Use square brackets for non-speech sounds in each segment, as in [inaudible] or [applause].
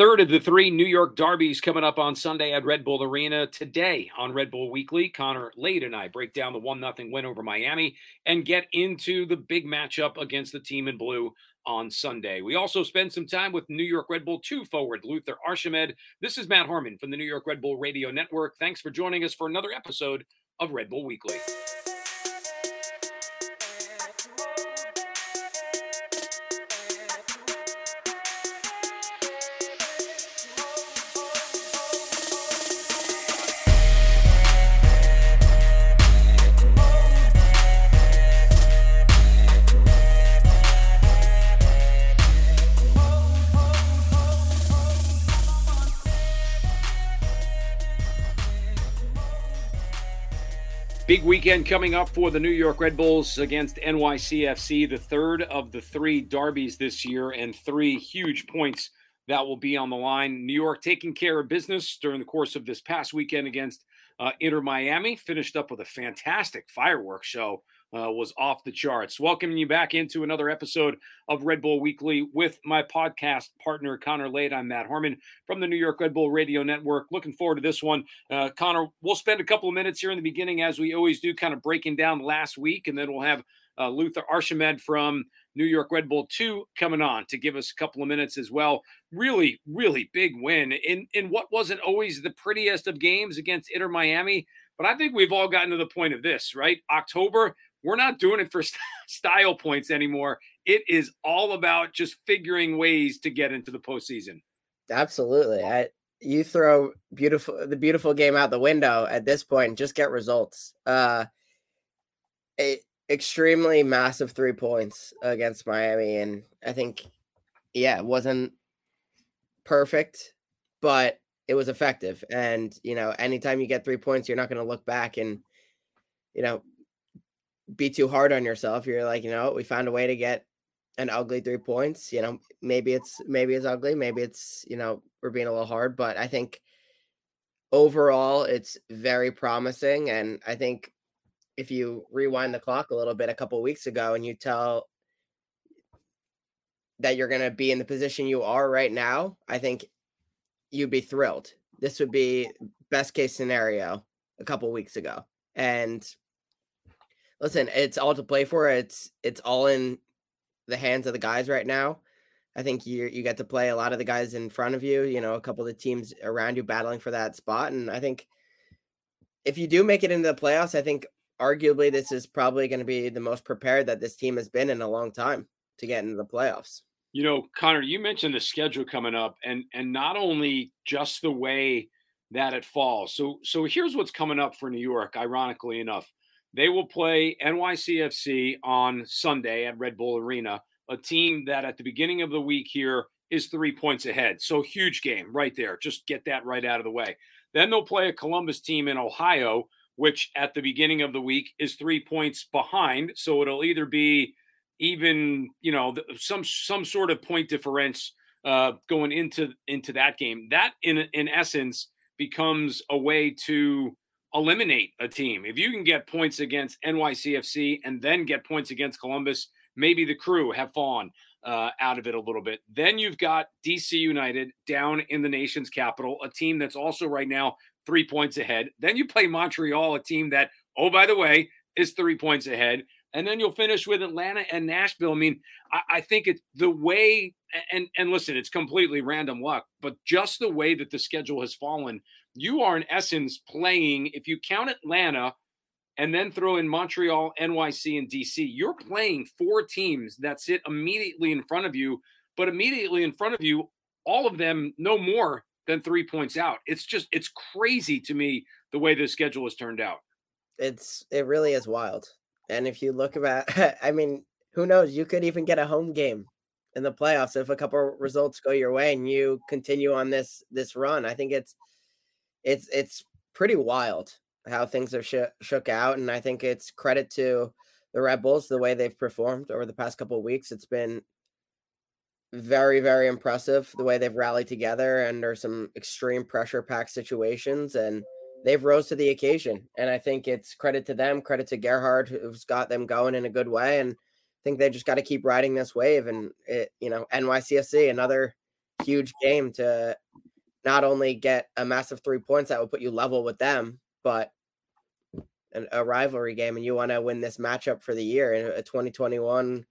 Third of the three New York derbies coming up on Sunday at Red Bull Arena. Today on Red Bull Weekly, Connor Lade and I break down the 1 0 win over Miami and get into the big matchup against the team in blue on Sunday. We also spend some time with New York Red Bull 2 forward Luther Archimed. This is Matt Harmon from the New York Red Bull Radio Network. Thanks for joining us for another episode of Red Bull Weekly. Big weekend coming up for the New York Red Bulls against NYCFC, the third of the three derbies this year, and three huge points that will be on the line. New York taking care of business during the course of this past weekend against uh, Inter Miami, finished up with a fantastic fireworks show uh, was off the charts. Welcoming you back into another episode of Red Bull Weekly with my podcast partner, Connor Lade. I'm Matt Harmon from the New York Red Bull Radio Network. Looking forward to this one. Uh, Connor, we'll spend a couple of minutes here in the beginning, as we always do, kind of breaking down last week, and then we'll have uh, Luther Archimed from New York Red Bull 2 coming on to give us a couple of minutes as well. Really, really big win in, in what wasn't always the prettiest of games against Inter Miami. But I think we've all gotten to the point of this, right? October, we're not doing it for [laughs] style points anymore. It is all about just figuring ways to get into the postseason. Absolutely. I, you throw beautiful the beautiful game out the window at this point and just get results. Uh a extremely massive three points against Miami. And I think, yeah, it wasn't perfect, but it was effective. And, you know, anytime you get three points, you're not going to look back and, you know, be too hard on yourself. You're like, you know, we found a way to get an ugly three points. You know, maybe it's maybe it's ugly, maybe it's you know we're being a little hard, but I think overall it's very promising, and I think if you rewind the clock a little bit, a couple weeks ago, and you tell that you're going to be in the position you are right now, I think you'd be thrilled. This would be best case scenario a couple weeks ago, and listen, it's all to play for. It's it's all in the hands of the guys right now. I think you you get to play a lot of the guys in front of you. You know, a couple of the teams around you battling for that spot, and I think if you do make it into the playoffs, I think arguably this is probably going to be the most prepared that this team has been in a long time to get into the playoffs. You know, Connor, you mentioned the schedule coming up, and and not only just the way that it falls. So so here's what's coming up for New York. Ironically enough, they will play NYCFC on Sunday at Red Bull Arena, a team that at the beginning of the week here is three points ahead. So huge game right there. Just get that right out of the way. Then they'll play a Columbus team in Ohio, which at the beginning of the week is three points behind. So it'll either be even, you know, some some sort of point difference uh, going into into that game. That in in essence becomes a way to eliminate a team. If you can get points against NYCFC and then get points against Columbus, maybe the crew have fallen uh, out of it a little bit. Then you've got DC United down in the nation's capital, a team that's also right now three points ahead. Then you play Montreal, a team that, oh, by the way, is three points ahead. And then you'll finish with Atlanta and Nashville. I mean, I, I think it's the way, and and listen, it's completely random luck, but just the way that the schedule has fallen you are in essence playing, if you count Atlanta and then throw in Montreal, NYC, and DC, you're playing four teams that sit immediately in front of you, but immediately in front of you, all of them no more than three points out. It's just, it's crazy to me the way the schedule has turned out. It's, it really is wild. And if you look about, [laughs] I mean, who knows? You could even get a home game in the playoffs if a couple mm. results go your way and you continue on this this run. I think it's it's it's pretty wild how things have sh- shook out, and I think it's credit to the Red Bulls the way they've performed over the past couple of weeks. It's been very very impressive the way they've rallied together under some extreme pressure packed situations and they've rose to the occasion and i think it's credit to them credit to gerhard who's got them going in a good way and i think they just got to keep riding this wave and it you know nycfc another huge game to not only get a massive three points that would put you level with them, but an, a rivalry game, and you want to win this matchup for the year in a 2021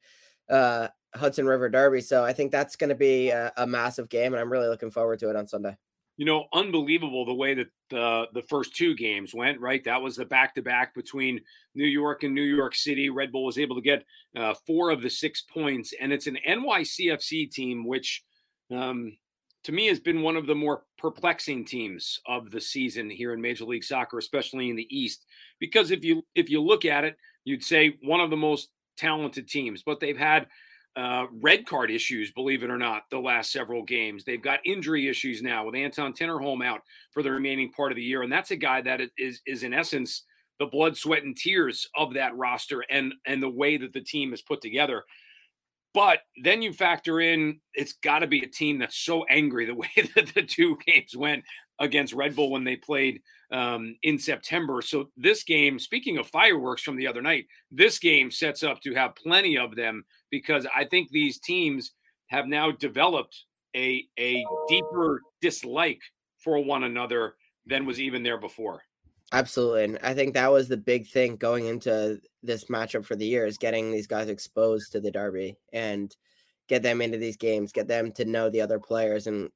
uh, Hudson River Derby. So I think that's going to be a, a massive game, and I'm really looking forward to it on Sunday you know, unbelievable the way that the the first two games went. Right, that was the back to back between New York and New York City. Red Bull was able to get uh, four of the six points, and it's an NYCFC team, which um, to me has been one of the more perplexing teams of the season here in Major League Soccer, especially in the East. Because if you if you look at it, you'd say one of the most talented teams, but they've had uh, red card issues, believe it or not, the last several games. They've got injury issues now with Anton Tinnerholm out for the remaining part of the year, and that's a guy that is is in essence the blood, sweat, and tears of that roster and and the way that the team is put together. But then you factor in it's got to be a team that's so angry the [laughs] way that the two games went against Red Bull when they played um, in September. So this game, speaking of fireworks from the other night, this game sets up to have plenty of them because I think these teams have now developed a a deeper dislike for one another than was even there before. Absolutely. And I think that was the big thing going into this matchup for the year is getting these guys exposed to the derby and get them into these games, get them to know the other players and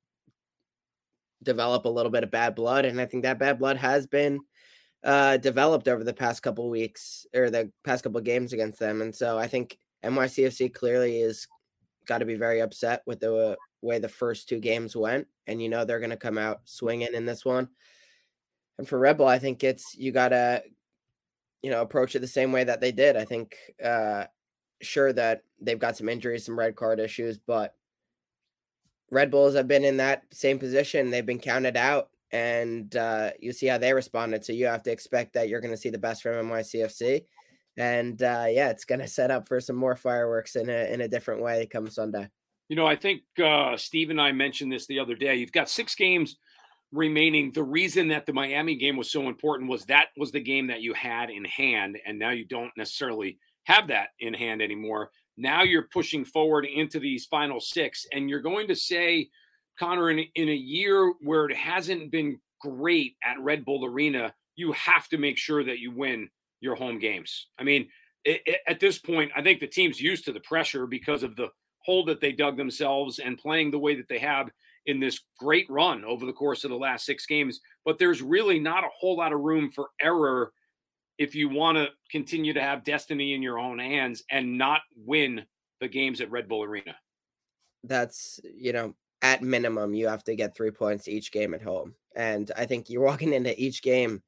develop a little bit of bad blood. And I think that bad blood has been uh, developed over the past couple weeks or the past couple games against them. And so I think NYCFC clearly is got to be very upset with the way the first two games went. And you know they're going to come out swinging in this one. And for Red Bull, I think it's you got to, you know, approach it the same way that they did. I think, uh, sure that they've got some injuries, some red card issues, but Red Bulls have been in that same position. They've been counted out, and uh, you see how they responded. So you have to expect that you're going to see the best from NYCFC, and uh, yeah, it's going to set up for some more fireworks in a in a different way come Sunday. You know, I think uh, Steve and I mentioned this the other day. You've got six games remaining. The reason that the Miami game was so important was that was the game that you had in hand, and now you don't necessarily have that in hand anymore. Now you're pushing forward into these final six, and you're going to say, Connor, in, in a year where it hasn't been great at Red Bull Arena, you have to make sure that you win your home games. I mean, it, it, at this point, I think the team's used to the pressure because of the hole that they dug themselves and playing the way that they have in this great run over the course of the last six games. But there's really not a whole lot of room for error if you want to continue to have destiny in your own hands and not win the games at Red Bull Arena. That's, you know, at minimum, you have to get three points each game at home. And I think you're [laughs] walking into each game,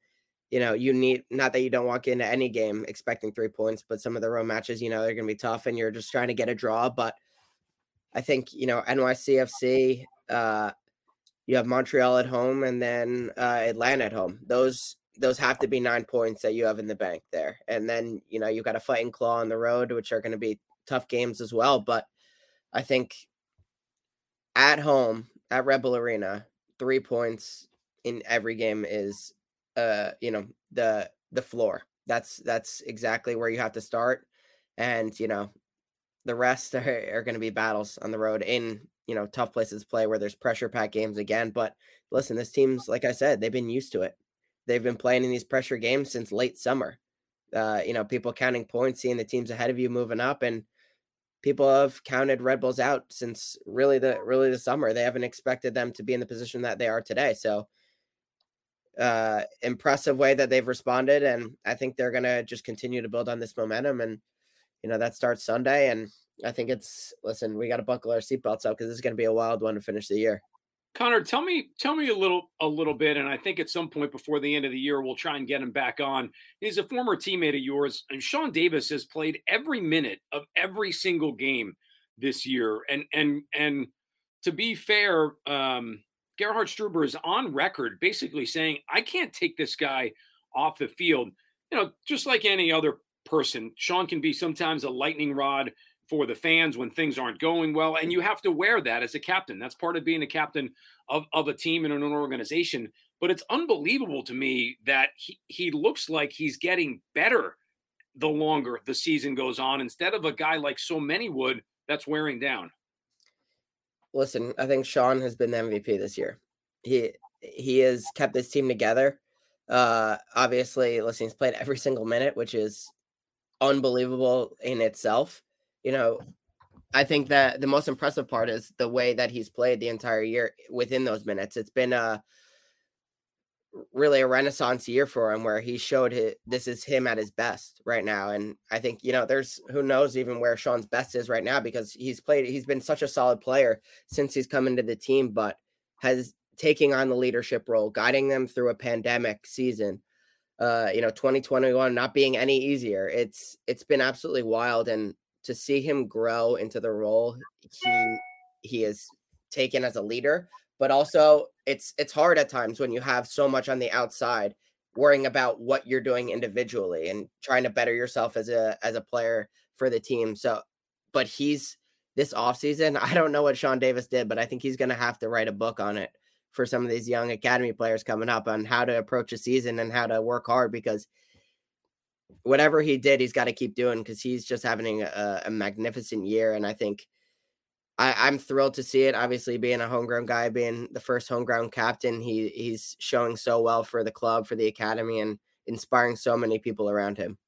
you know, you need not that you don't walk into any game expecting three points, but some of the road matches, you know, they're going to be tough and you're just trying to get a draw. But I think, you know, NYCFC, uh, you have Montreal at home and then uh, Atlanta at home. Those those have to be nine points that you have in the bank there. And then, you know, you've got a fighting claw on the road, which are going to be tough games as well. But I think at home at Red Bull Arena, three points in every game is uh, you know, the the floor. That's that's exactly where you have to start. And, you know, the rest [laughs] are, are going to be battles on the road in, you know, tough places to play where there's pressure pack games again. But listen, this team's like I said, they've been used to it they've been playing in these pressure games since late summer. Uh, you know, people counting points, seeing the teams ahead of you moving up, and people have counted Red Bulls out since really the really the summer. They haven't expected them to be in the position that they are today. So, uh, impressive way that they've responded, and I think they're gonna just continue to build on this momentum. And you know, that starts Sunday, and I think it's listen, we got to buckle our seatbelts up because this is gonna be a wild one to finish the year. Connor, tell me, tell me a little, a little bit, and I think at some point before the end of the year, we'll try and get him back on. He's a former teammate of yours, and Sean Davis has played every minute of every single game this year. And and and to be fair, um, Gerhard Struber is on record basically saying, "I can't take this guy off the field." You know, just like any other person, Sean can be sometimes a lightning rod for the fans when things aren't going well. And you have to wear that as a captain. That's part of being a captain of, of a team and an organization. But it's unbelievable to me that he, he looks like he's getting better the longer the season goes on instead of a guy like so many would that's wearing down. listen, I think Sean has been the MVP this year. He he has kept this team together. Uh obviously, listen, he's played every single minute, which is unbelievable in itself. You know, I think that the most impressive part is the way that he's played the entire year within those minutes. It's been a really a renaissance year for him where he showed his, this is him at his best right now and i think you know there's who knows even where sean's best is right now because he's played he's been such a solid player since he's come into the team but has taking on the leadership role guiding them through a pandemic season uh you know 2021 not being any easier it's it's been absolutely wild and to see him grow into the role he he is taken as a leader but also it's it's hard at times when you have so much on the outside worrying about what you're doing individually and trying to better yourself as a as a player for the team so but he's this offseason i don't know what sean davis did but i think he's going to have to write a book on it for some of these young academy players coming up on how to approach a season and how to work hard because whatever he did he's got to keep doing because he's just having a, a magnificent year and i think I, am thrilled to see it. Obviously, being a homegrown guy, being the first homegrown captain, he he's showing so well for the club, for the academy, and inspiring so many people around him.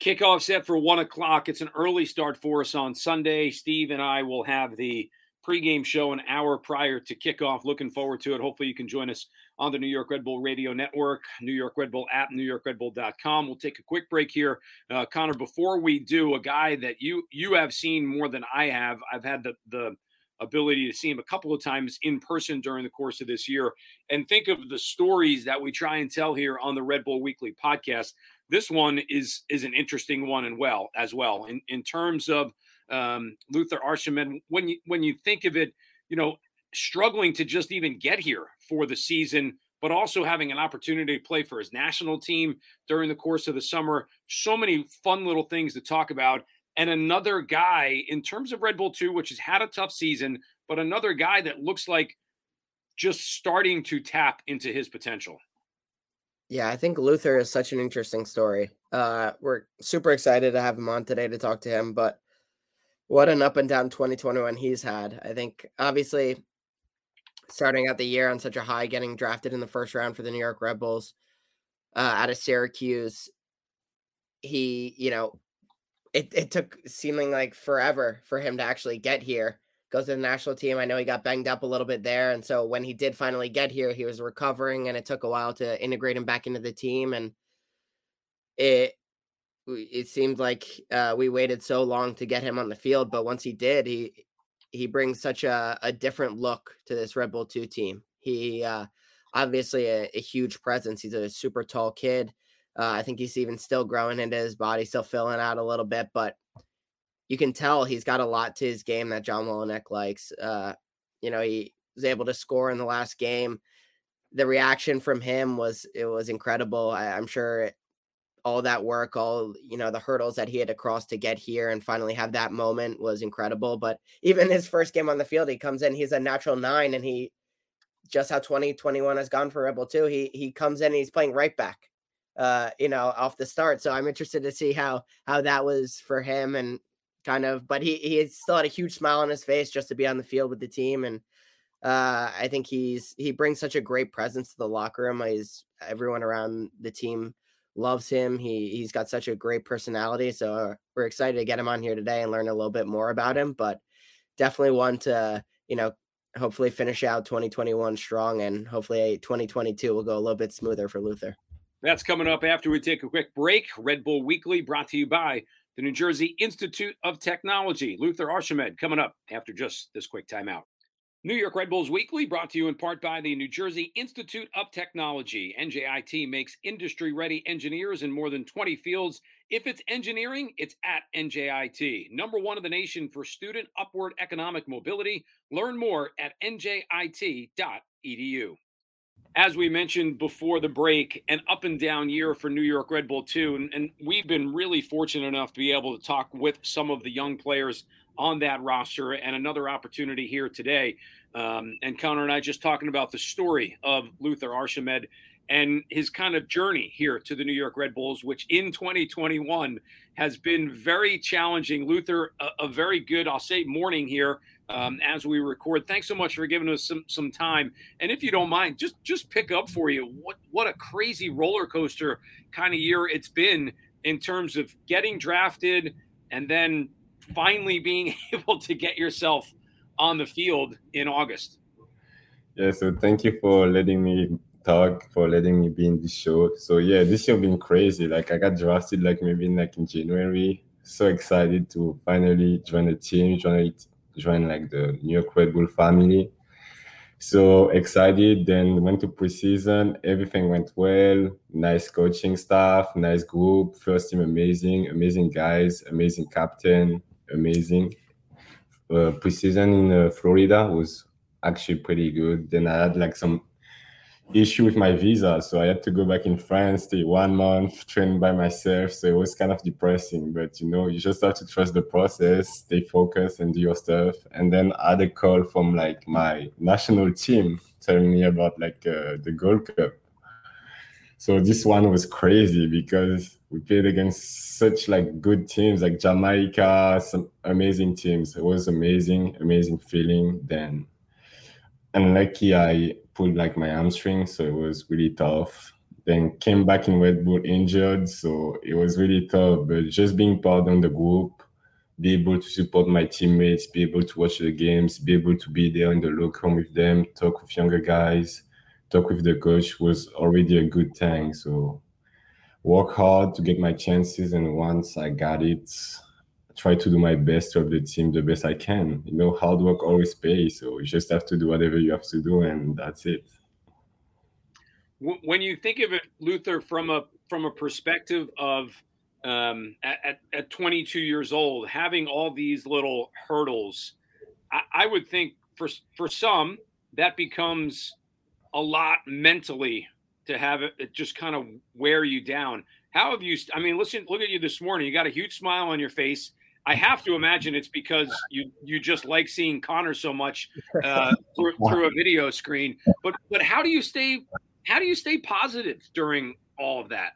Kickoff set for one o'clock. It's an early start for us on Sunday. Steve and I will have the pregame show an hour prior to kickoff. Looking forward to it. Hopefully, you can join us on the New York Red Bull Radio Network, New York Red Bull app, NewYorkRedBull.com. We'll take a quick break here, uh, Connor. Before we do, a guy that you you have seen more than I have. I've had the the ability to see him a couple of times in person during the course of this year, and think of the stories that we try and tell here on the Red Bull Weekly podcast. This one is is an interesting one and well as well in in terms of um, Luther Archimed. When you when you think of it, you know, struggling to just even get here for the season, but also having an opportunity to play for his national team during the course of the summer. So many fun little things to talk about. And another guy in terms of Red Bull 2, which has had a tough season, but another guy that looks like just starting to tap into his potential. Yeah, I think Luther is such an interesting story. Uh, we're super excited to have him on today to talk to him, but what an up and down 2021 he's had. I think obviously starting out the year on such a high, getting drafted in the first round for the New York Red Bulls uh, out of Syracuse. He, you know, it, it took seeming like forever for him to actually get here. Goes to the national team. I know he got banged up a little bit there. And so when he did finally get here, he was recovering and it took a while to integrate him back into the team. And it it seemed like uh, we waited so long to get him on the field, but once he did, he he brings such a, a different look to this Red Bull 2 team. He uh, obviously a, a, huge presence. He's a super tall kid. Uh, I think he's even still growing into his body, still filling out a little bit, but you can tell he's got a lot to his game that John Wolyniec likes. Uh, you know, he was able to score in the last game. The reaction from him was it was incredible. I, I'm sure all that work, all you know, the hurdles that he had to cross to get here and finally have that moment was incredible. But [laughs] even his first game on the field, he comes in, he's a natural nine, and he just how 2021 has gone for Red Bull 2. He he comes in, he's playing right back, uh, you know, off the start. So I'm interested to see how how that was for him and kind of, but he he still had a huge smile on his face just to be on the field with the team and. Uh, I think he's he brings such a great presence to the locker room. He's everyone around the team loves him. He he's got such a great personality. So uh, we're excited to get him on here today and learn a little bit more about him. But definitely one to you know hopefully finish out 2021 strong and hopefully 2022 will go a little bit smoother for Luther. That's coming up after we take a quick break. Red Bull Weekly brought to you by the New Jersey Institute of Technology. Luther Archimed coming up after just this quick timeout. New York Red Bulls Weekly brought to you in part by the New Jersey Institute of Technology. NJIT makes industry ready engineers in more than 20 fields. If it's engineering, it's at NJIT. Number one in the nation for student upward economic mobility. Learn more at njit.edu. As we mentioned before the break, an up and down year for New York Red Bull, too. And, and we've been really fortunate enough to be able to talk with some of the young players on that roster and another opportunity here today. Um, and Connor and I just talking about the story of Luther Archimed and his kind of journey here to the New York Red Bulls, which in 2021 has been very challenging. Luther, a, a very good, I'll say, morning here um, as we record. Thanks so much for giving us some some time. And if you don't mind, just just pick up for you what what a crazy roller coaster kind of year it's been in terms of getting drafted and then finally being [laughs] able to get yourself on the field in August. Yeah, so thank you for letting me talk, for letting me be in this show. So yeah, this year been crazy. Like I got drafted like maybe like in January. So excited to finally join the team, join join like the New York Red Bull family. So excited. Then went to preseason. Everything went well. Nice coaching staff, nice group. First team amazing, amazing guys, amazing captain, amazing. Uh, preseason in uh, Florida was actually pretty good. Then I had like some issue with my visa, so I had to go back in France, stay one month, [laughs] train by myself. So it was kind of depressing, but you know, you just have to trust the process, stay focused, and do your stuff. And then I had a call from like my national team telling me about like uh, the Gold Cup. So this one was crazy because we played against such like good teams like Jamaica, some amazing teams. It was amazing, amazing feeling. Then unlucky I pulled like my hamstring, so it was really tough. Then came back in Red Bull injured, so it was really tough. But just being part of the group, be able to support my teammates, be able to watch the games, be able to be there in the locker room with them, talk with younger guys, talk with the coach was already a good thing. So work hard to get my chances, and once I got it, try to do my best to help the team the best I can. You know, hard work always pays. So you just have to do whatever you have to do, and that's it. When you think of it, Luther, from a from a perspective of um, at, at 22 years old, having all these little hurdles, I, I would think for for some that becomes a lot mentally to have it, it just kind of wear you down. How have you? I mean, listen, look at you this morning. You got a huge smile on your face. I have to imagine it's because you you just like seeing Connor so much uh, [laughs] through, through a video screen. But but how do you stay how do you stay positive during all of that?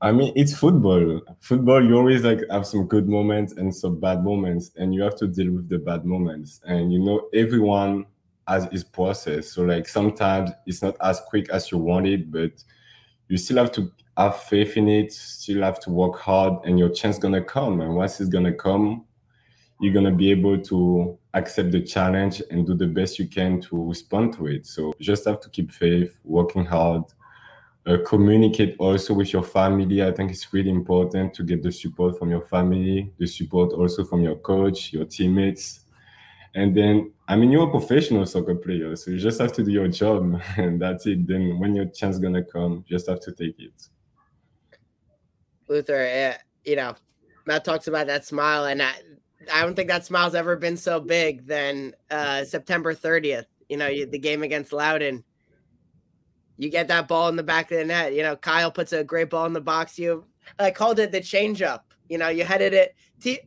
I mean, it's football. Football, you always like have some good moments and some bad moments, and you have to deal with the bad moments. And you know, everyone has his process. So like sometimes it's not as quick as you want it, but you still have to have faith in it, still have to work hard, and your chance gonna come. And once it's gonna come, you're gonna be able to accept the challenge and do the best you can to respond to it. So just have to keep faith, working hard, uh, communicate also with your family. I think it's really important to get the support from your family, the support also from your coach, your teammates. And then, I mean, you're a professional soccer player, so you just have to do your job, [laughs] and that's it. Then, when your chance gonna come, you just have to take it. Luther, uh, you know, Matt talks about that smile, and I, I don't think that smile's ever been so big than uh, September 30th. You know, the game against Loudoun. You get that ball in the back of the net. You know, Kyle puts a great ball in the box. You, I called it the change up. You know, you headed it. T-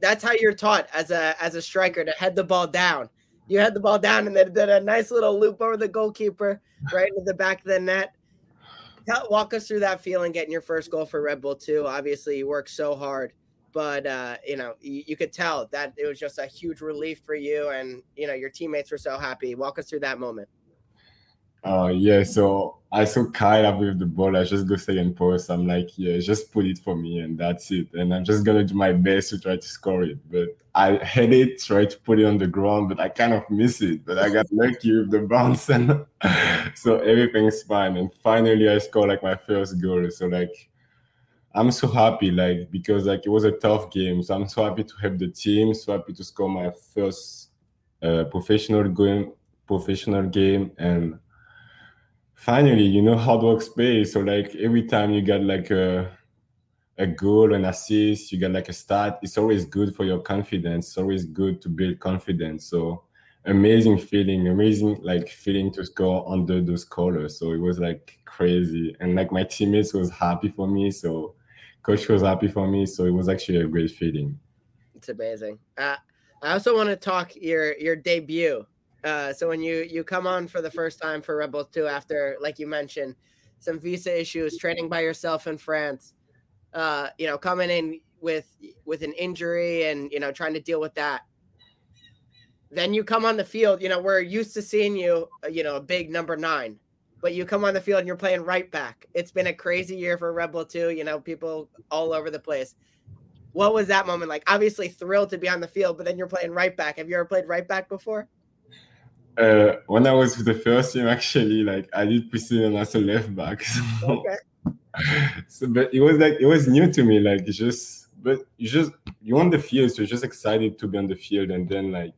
that's how you're taught as a as a striker to head the ball down. You head the ball down and then did a nice little loop over the goalkeeper right into the back of the net walk us through that feeling getting your first goal for Red Bull 2. Obviously, you worked so hard, but uh, you know you, you, could tell that it was just a huge relief for you, and you know your teammates were so happy. Walk us through that moment. Uh, yeah, so I saw Kyle up with the ball. I just go second post. I'm like, yeah, just put it for me, and that's it. And I'm just gonna do my best to try to score it. But I had it, try to put it on the ground, but I kind of miss it. But I got lucky with the bounce, and [laughs] so everything's fine. And finally, I score like my first goal. So like, I'm so happy, like because like it was a tough game. So I'm so happy to help the team. So happy to score my first uh, professional game, professional game, and finally, you know, hard work pays. So like every time you get like a a goal, an assist, you get like a stat. it's always good for your confidence. It's always good to build confidence. So amazing feeling, amazing like feeling to score under those colors. So it was like crazy. And like my teammates was happy for me. So coach was happy for me. So it was actually a great feeling. It's amazing. Uh, I also want to talk your your debut uh, so when you you come on for the first time for Bull 2 after, like you mentioned, some visa issues, training by yourself in France, uh, you know, coming in with with an injury and you know trying to deal with that. then you come on the field. You know, we're used to seeing you, uh, you know, a big number nine, but you come on the field and you're playing right back. It's been a crazy year for Red Bull Two. You know, people all over the place. What was that moment like? Obviously thrilled to be on the field, but then you're playing right back. Have you ever played right back before? Uh, when I was with the first team, actually, like I did preseason as a left back. [laughs] So, Okay. so, but it was like it was new to me. Like it's just, but you just you on the field, so you're just excited to be on the field, and then like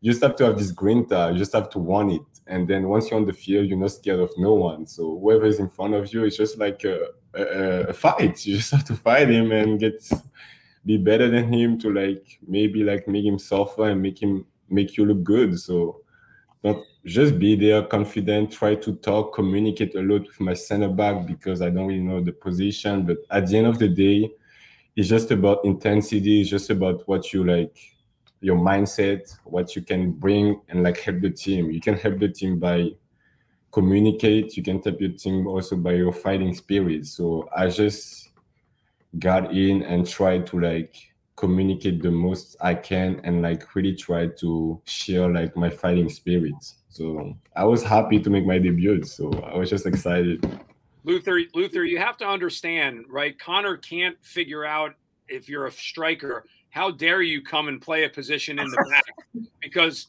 you just have to have this grinta. You just have to want it, and then once you're on the field, you're not scared of no one. So whoever is in front of you, it's just like a, a, a fight. [laughs] You just have to fight him and get be better than him to like maybe like make him suffer and make him make you look good. So not just be there, confident, try to talk, communicate a lot with my center back because I don't really know the position. But at the end of the day, it's just about intensity, it's just about what you like, your mindset, what you can bring and like help the team. You can help the team by communicate, you can help your team also by your fighting spirit. So I just got in and tried to like communicate the most I can and like really try to share like my fighting spirit. So I was happy to make my debut. So I was just excited. Luther, Luther, you have to understand, right? Connor can't figure out if you're a striker. How dare you come and play a position in the [laughs] back? Because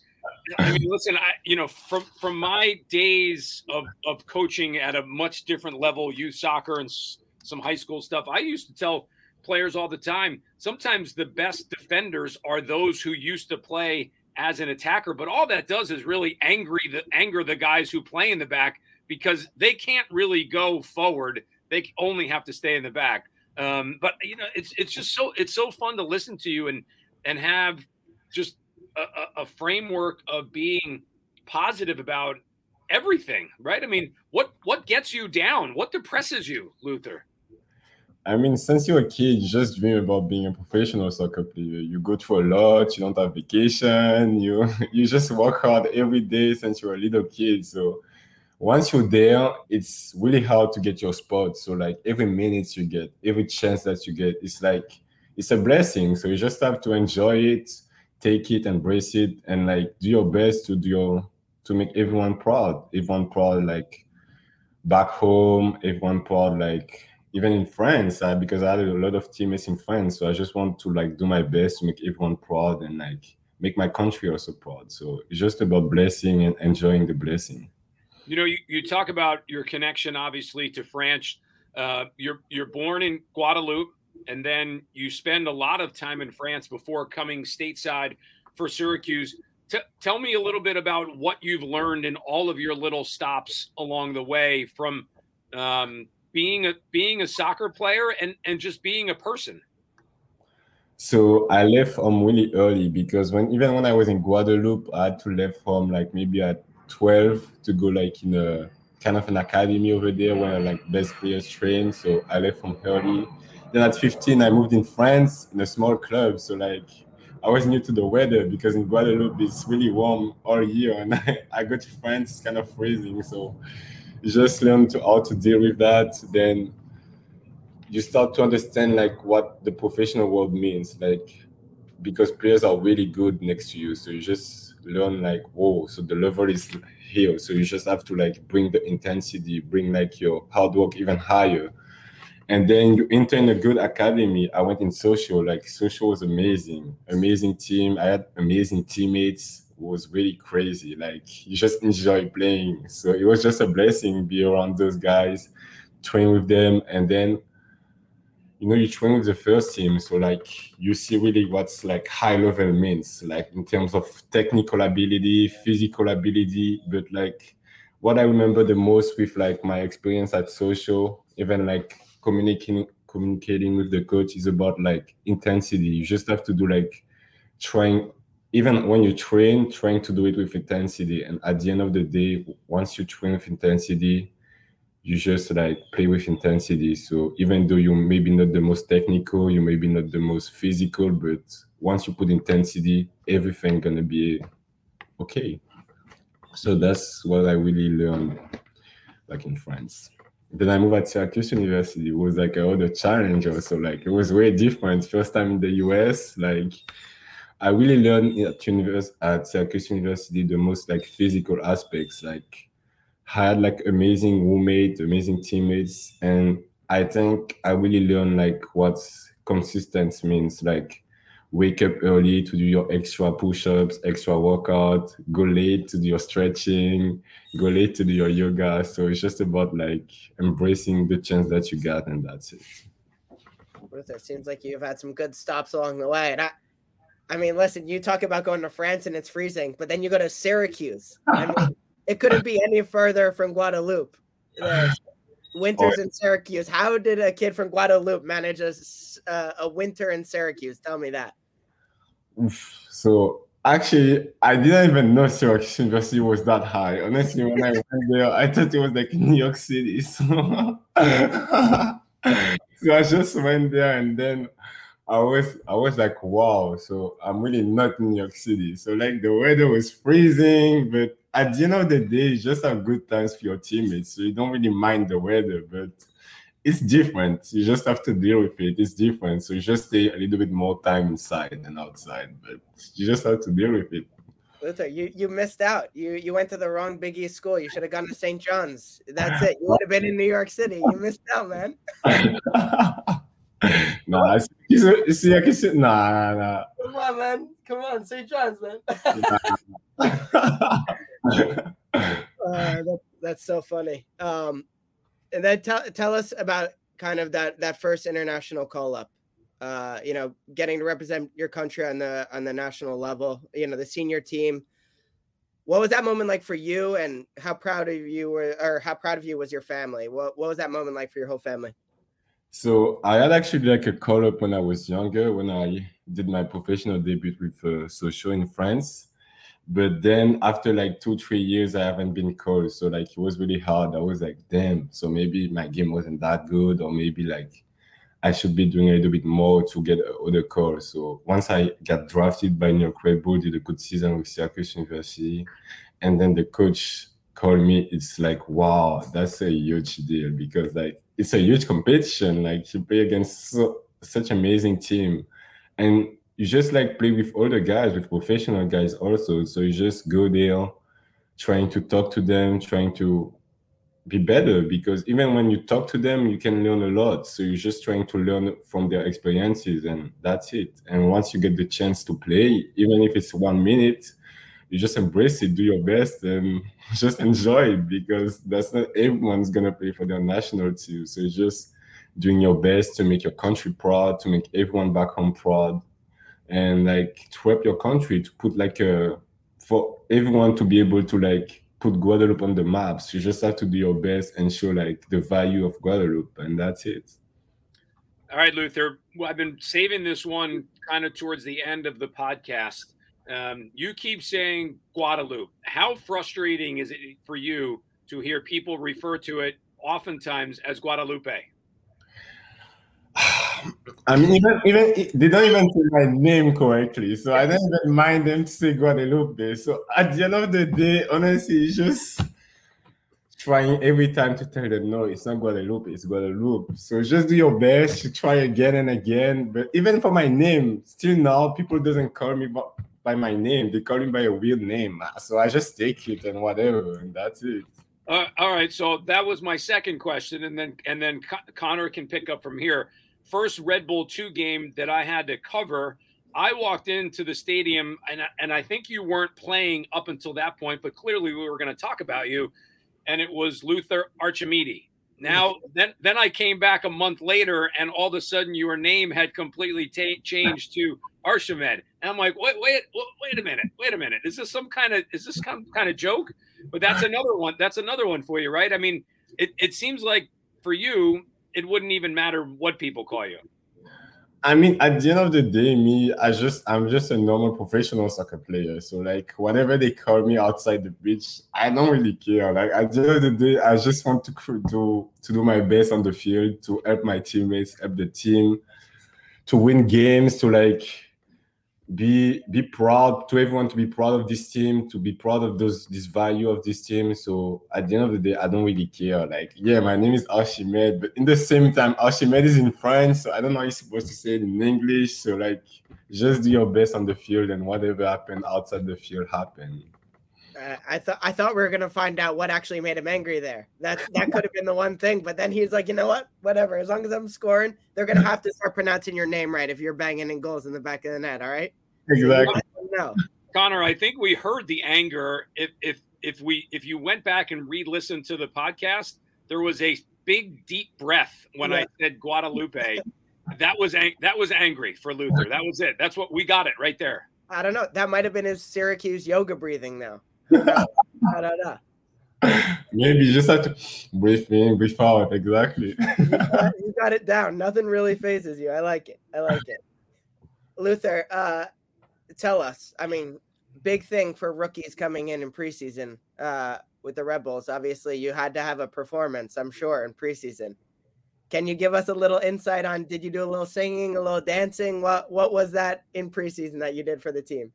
I mean, listen, I you know from from my days of of coaching at a much different level, youth soccer and s- some high school stuff, I used to tell players all the time. Sometimes the best defenders are those who used to play as an attacker, but all that does is really angry the anger the guys who play in the back because they can't really go forward. They only have to stay in the back. Um, but you know, it's it's just so it's so fun to listen to you and and have just a, a- framework of being positive about everything, right? I mean, what what gets you down? What depresses you, Luther? I mean, since you're a kid, you just dream about being a professional soccer player. You go through a lot, you don't have vacation, you [laughs] you just work hard every day since you're a little kid. So once you're there, it's really hard to get your spot. So like every minute you get, every chance that you get, it's like it's a blessing. So you just have to enjoy it, take it, embrace it, and like do your best to do your to make everyone proud. Everyone proud, like back home, everyone proud, like even in France, uh, because I had a lot of teammates in France. So I just want to like do my best to make everyone proud and like make my country also proud. So it's just about blessing and enjoying the blessing. You know, you, you talk about your connection, obviously, to France. Uh, you're you're born in Guadeloupe, and then you spend a lot of time in France before coming stateside for Syracuse. T- tell me a little bit about what you've learned in all of your little stops along the way, from um, being a being a soccer player and and just being a person. So I left home really early because when even when I was in Guadeloupe, I had to leave home like maybe at 12 to go like in a kind of an academy over there where like best players train. So I left home early. Then at 15, I moved in France in a small club. So like I was new to the weather because in Guadeloupe it's really warm all year, [laughs] and I, I go to France, it's kind of freezing. So you just learn to how to deal with that. Then you start to understand like what the professional world means, like because players are really good next to you. So you just learn like, whoa, so the level is here. So you just have to like bring the intensity, bring like your hard work even higher. And then you enter in a good academy. I went in Sochaux, like Sochaux was amazing, amazing team. I had amazing teammates. Was really crazy. Like you just enjoy playing. So it was just a blessing to be around those guys, train with them, and then you know you train with the first team so like you see really what's like high level means like in terms of technical ability physical ability but like what i remember the most with like my experience at Sochaux even like communicating communicating with the coach is about like intensity you just have to do like trying even when you train trying to do it with intensity and at the end of the day once you train with intensity you just like play with intensity. So even though you maybe not the most technical, you maybe not the most physical, but once you put intensity, everything gonna be okay. So that's what I really learned like in France. Then I moved at Syracuse University. It was like a other challenge also. Like it was way different. First time in the US, like I really learned at univers- at Syracuse University the most like physical aspects. Like had like amazing roommates, amazing teammates, and I think I really learned like what consistency means. Like wake up early to do your extra push-ups, extra workout, go late to do your stretching, go late to do your yoga. So it's just about like embracing the chance that you got, and that's it. It seems like you've had some good stops along the way. And I, I mean, listen, you talk about going to France and it's freezing, but then you go to Syracuse. [laughs] I mean, it couldn't be any further from Guadeloupe. The [laughs] winters in Syracuse. How did a kid from Guadeloupe manage a, uh, a winter in Syracuse? Tell me that. So actually, I didn't even know Syracuse University was that high. Honestly, when I [laughs] went there, I thought it was like New York City. So, so I just went there, and then I was I was like, wow. So I'm really not in New York City. So like the weather was freezing, but at the end of the day, you just have good times for your teammates. So you don't really mind the weather, but it's different. You just have to deal with it. It's different. So you just stay a little bit more time inside than outside, but you just have to deal with it. Luther, you, you missed out. You you went to the wrong Big East school. You should have gone to St. John's. That's [laughs] it. You would have been in New York City. You missed out, man. [laughs] [laughs] nah, you see, I can sit. Nah, nah. Come on, man. Come on, St. John's, man. [laughs] [laughs] uh, that, that's so funny. Um, and then tell tell us about kind of that that first international call up. Uh, you know, getting to represent your country on the on the national level. You know, the senior team. What was that moment like for you, and how proud of you were, or how proud of you was your family? What what was that moment like for your whole family? So I had actually like a call up when I was younger, when I did my professional debut with uh, Sochaux in France. But then after like two, three years, I haven't been called. So like it was really hard. I was like, damn. So maybe my game wasn't that good, or maybe like I should be doing a little bit more to get other calls. So once I got drafted by New York Red Bull, did a good season with Syracuse University, and then the coach called me. It's like, wow, that's a huge deal because like it's a huge competition. Like you play against so, such amazing team, and you just like play with other guys, with professional guys also. So you just go there, trying to talk to them, trying to be better because even when you talk to them, you can learn a lot. So you're just trying to learn from their experiences, and that's it. And once you get the chance to play, even if it's one minute, you just embrace it, do your best, and [laughs] just enjoy it because that's not everyone's gonna play for their national team. So it's just doing your best to make your country proud, to make everyone back home proud, and like to help your country to put like a for everyone to be able to like put Guadeloupe on the maps. You just have to do your best and show like the value of Guadeloupe, and that's it. All right, Luther. Well, I've been saving this one kind of towards the end of the podcast. Um, you keep saying Guadeloupe. How frustrating is it for you to hear people refer to it oftentimes as Guadalupe? [sighs] I mean, even even they don't even say my name correctly, so I don't even mind them to say Guadalupe. So at the end of the day, honestly, it's just trying every time to tell them no, it's not Guadalupe, it's Guadeloupe. So just do your best to try again and again. But even for my name, still now people doesn't call me by my name; they call me by a weird name. [laughs] So I just take it and whatever, and that's it. Uh, all right, so that was my second question, and then and then Connor can pick up from here first Red Bull 2 game that I had to cover, I walked into the stadium and, and I think you weren't playing up until that point, but clearly we were going to talk about you. And it was Luther Archimede. Now, then, then I came back a month later, and all of a sudden your name had completely ta- changed to Archimed. And I'm like, wait, wait, wait a minute, wait a minute. Is this some kind of is this some kind of joke? But that's [laughs] another one. That's another one for you, right? I mean, it, it seems like for you, it wouldn't even matter what people call you. I mean, at the end of the day, me, I just I'm just a normal professional soccer player. So like whatever they call me outside the pitch, I don't really care. Like at the end of the day, I just want to do to do my best on the field to help my teammates, help the team, to win games, to like be be proud to everyone to be proud of this team to be proud of those this value of this team. So at the end of the day i don't really care. Like yeah my name is archimed but in the same time archimed is in france so i don't know how you're supposed to say it in english. So like just do your best on the field and whatever happened outside the field happened uh, I thought I thought we were gonna find out what actually made him angry there. That that could have been the one thing, but then he's like, you know what? Whatever. As long as I'm scoring, they're gonna have to start pronouncing your name right if you're banging in goals in the back of the net. All right. Exactly. No. Connor, I think we heard the anger. If if if we if you went back and re-listened to the podcast, there was a big deep breath when yeah. I said Guadalupe. that was ang- that was angry for Luther. That was it. That's what we got it right there. I don't know. That might have been his Syracuse yoga breathing now. I don't know. Maybe you just have to breathe in, breathe out. Exactly. you, got, you got it down. Nothing really phases you. I like it. I like it. Luther, uh, tell us. I mean, big thing for rookies coming in in preseason uh, with the Red Bulls. Obviously, you had to have a performance, I'm sure, in preseason. Can you give us a little insight on? Did you do a little singing, a little dancing? What What was that in preseason that you did for the team?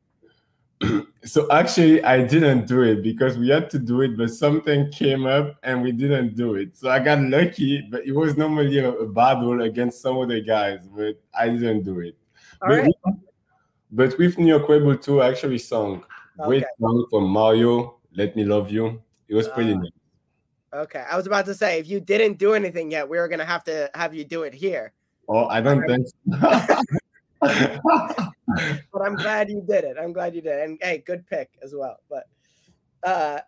[clears throat] so actually i didn't do it because we had to do it but something came up and we didn't do it. So i got lucky but it was normally a, a battle against some of the guys but i didn't do it. All but, right. with, but with new york Red Bull 2 i actually sung. Okay. great song from mario let me love you. It was pretty uh, nice. Okay. I was about to say if you didn't do anything yet we were gonna have to have you do it here. Oh i don't think so. [laughs] [laughs] but I'm glad you did it. I'm glad you did. It. And hey, good pick as well. But uh,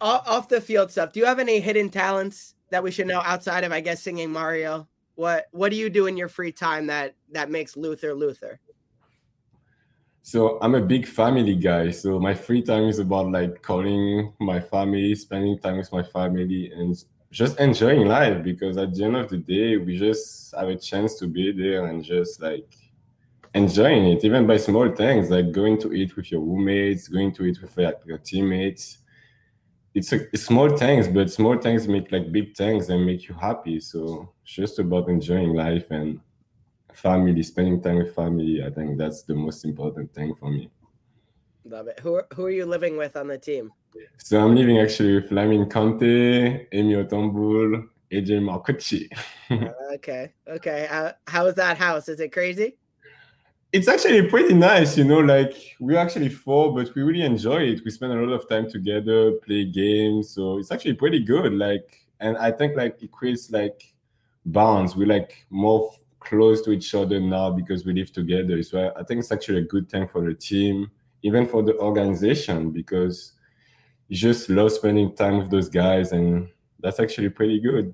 off the field stuff, do you have any hidden talents that we should know outside of, I guess, singing Mario? What What do you do in your free time that that makes Luther Luther? So I'm a big family guy. So my free time is about like calling my family, spending time with my family, and just enjoying life. Because at the end of the day, we just have a chance to be there and just like enjoying it, even by small things like going to eat with your roommates, going to eat with like, your teammates. It's, a, it's small things, but small things make like big things and make you happy. So it's just about enjoying life and family, spending time with family. I think that's the most important thing for me. Love it. Who are, who are you living with on the team? So I'm living actually with Lamine Conte, Emi Otombul, AJ Marcucci. [laughs] okay. Okay. Uh, how is that house? Is it crazy? It's actually pretty nice, you know. Like we're actually four, but we really enjoy it. We spend a lot of time together, play games, so it's actually pretty good. Like, and I think like it creates like bonds. We're like more close to each other now because we live together. So I, I think it's actually a good thing for the team, even for the organization, because you just love spending time with those guys, and that's actually pretty good.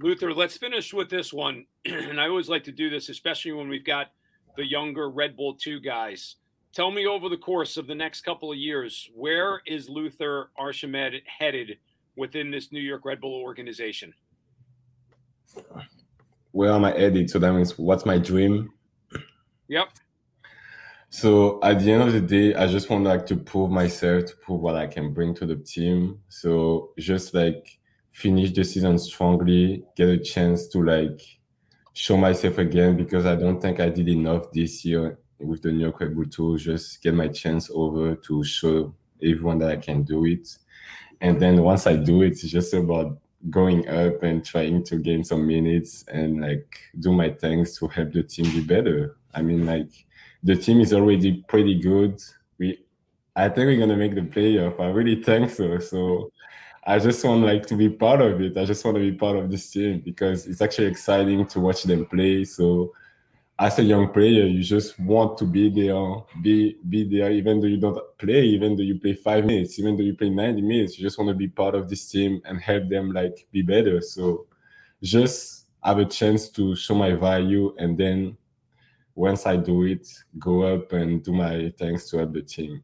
Luther, let's finish with this one. [clears throat] and I always like to do this, especially when we've got the younger Red Bull 2 guys. Tell me over the course of the next couple of years, where is Luther Archimede headed within this New York Red Bull organization? Where am I headed? So that means what's my dream? Yep. So at the end of the day, I just want like to prove myself, to prove what I can bring to the team. So just like finish the season strongly, get a chance to like show myself again because I don't think I did enough this year with the New York Red. Just get my chance over to show everyone that I can do it. And then once I do it, it's just about going up and trying to gain some minutes and like do my things to help the team be better. I mean, like the team is already pretty good. We, I think we're gonna make the playoff. I really think so. So I just want like to be part of it. I just want to be part of this team because it's actually exciting to watch them play. So as a young player, you just want to be there, be be there, even though you don't play, even though you play five minutes, even though you play 90 minutes, you just want to be part of this team and help them like be better. So just have a chance to show my value and then once I do it, go up and do my things to help the team.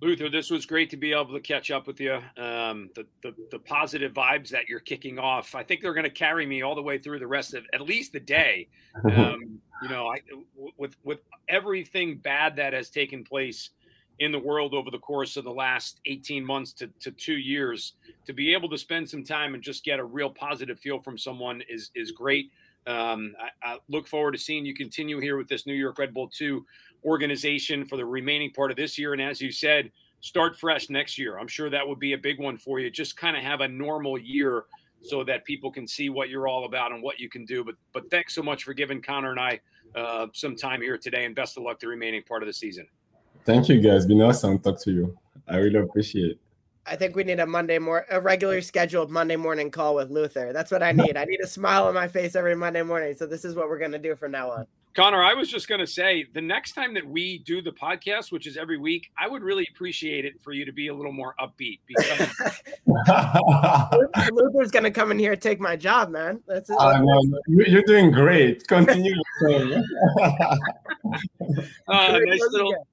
Luther, this was great to be able to catch up with you. Um, the, the, the positive vibes that you're kicking off, I think they're going to carry me all the way through the rest of at least the day. [laughs] Um, you know, I, with with everything bad that has taken place in the world over the course of the last 18 months to, to two years, to be able to spend some time and just get a real positive feel from someone is is great. Um, I, I, look forward to seeing you continue here with this New York Red Bull 2 organization for the remaining part of this year. And as you said, start fresh next year. I'm sure that would be a big one for you. Just kind of have a normal year so that people can see what you're all about and what you can do. But but thanks so much for giving Connor and I uh, some time here today, and best of luck the remaining part of the season. Thank you, guys. Been awesome talk to you. I really appreciate it. I think we need a Monday more a regular scheduled Monday morning call with Luther. That's what I need. I need a smile on my face every Monday morning. So this is what we're gonna do from now on. Connor, I was just gonna say the next time that we do the podcast, which is every week, I would really appreciate it for you to be a little more upbeat because [laughs] Luther's gonna come in here and take my job, man. That's it. Uh, no, no, you're doing great. Continue. [laughs] uh, nice little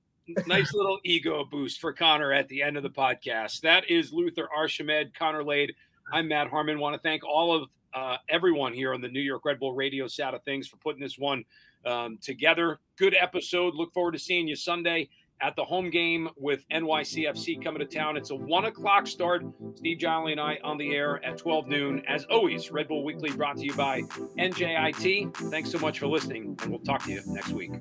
nice little ego boost for Connor at the end of the podcast. That is Luther Archimede, Connor Lade. I'm Matt Harmon. Want to thank all of uh, everyone here on the New York Red Bull radio side of things for putting this one um, together. Good episode. Look forward to seeing you Sunday at the home game with NYCFC coming to town. It's a one o'clock start. Steve Jolly and I on the air at 12 noon. As always, Red Bull Weekly brought to you by NJIT. Thanks so much for listening, and we'll talk to you next week.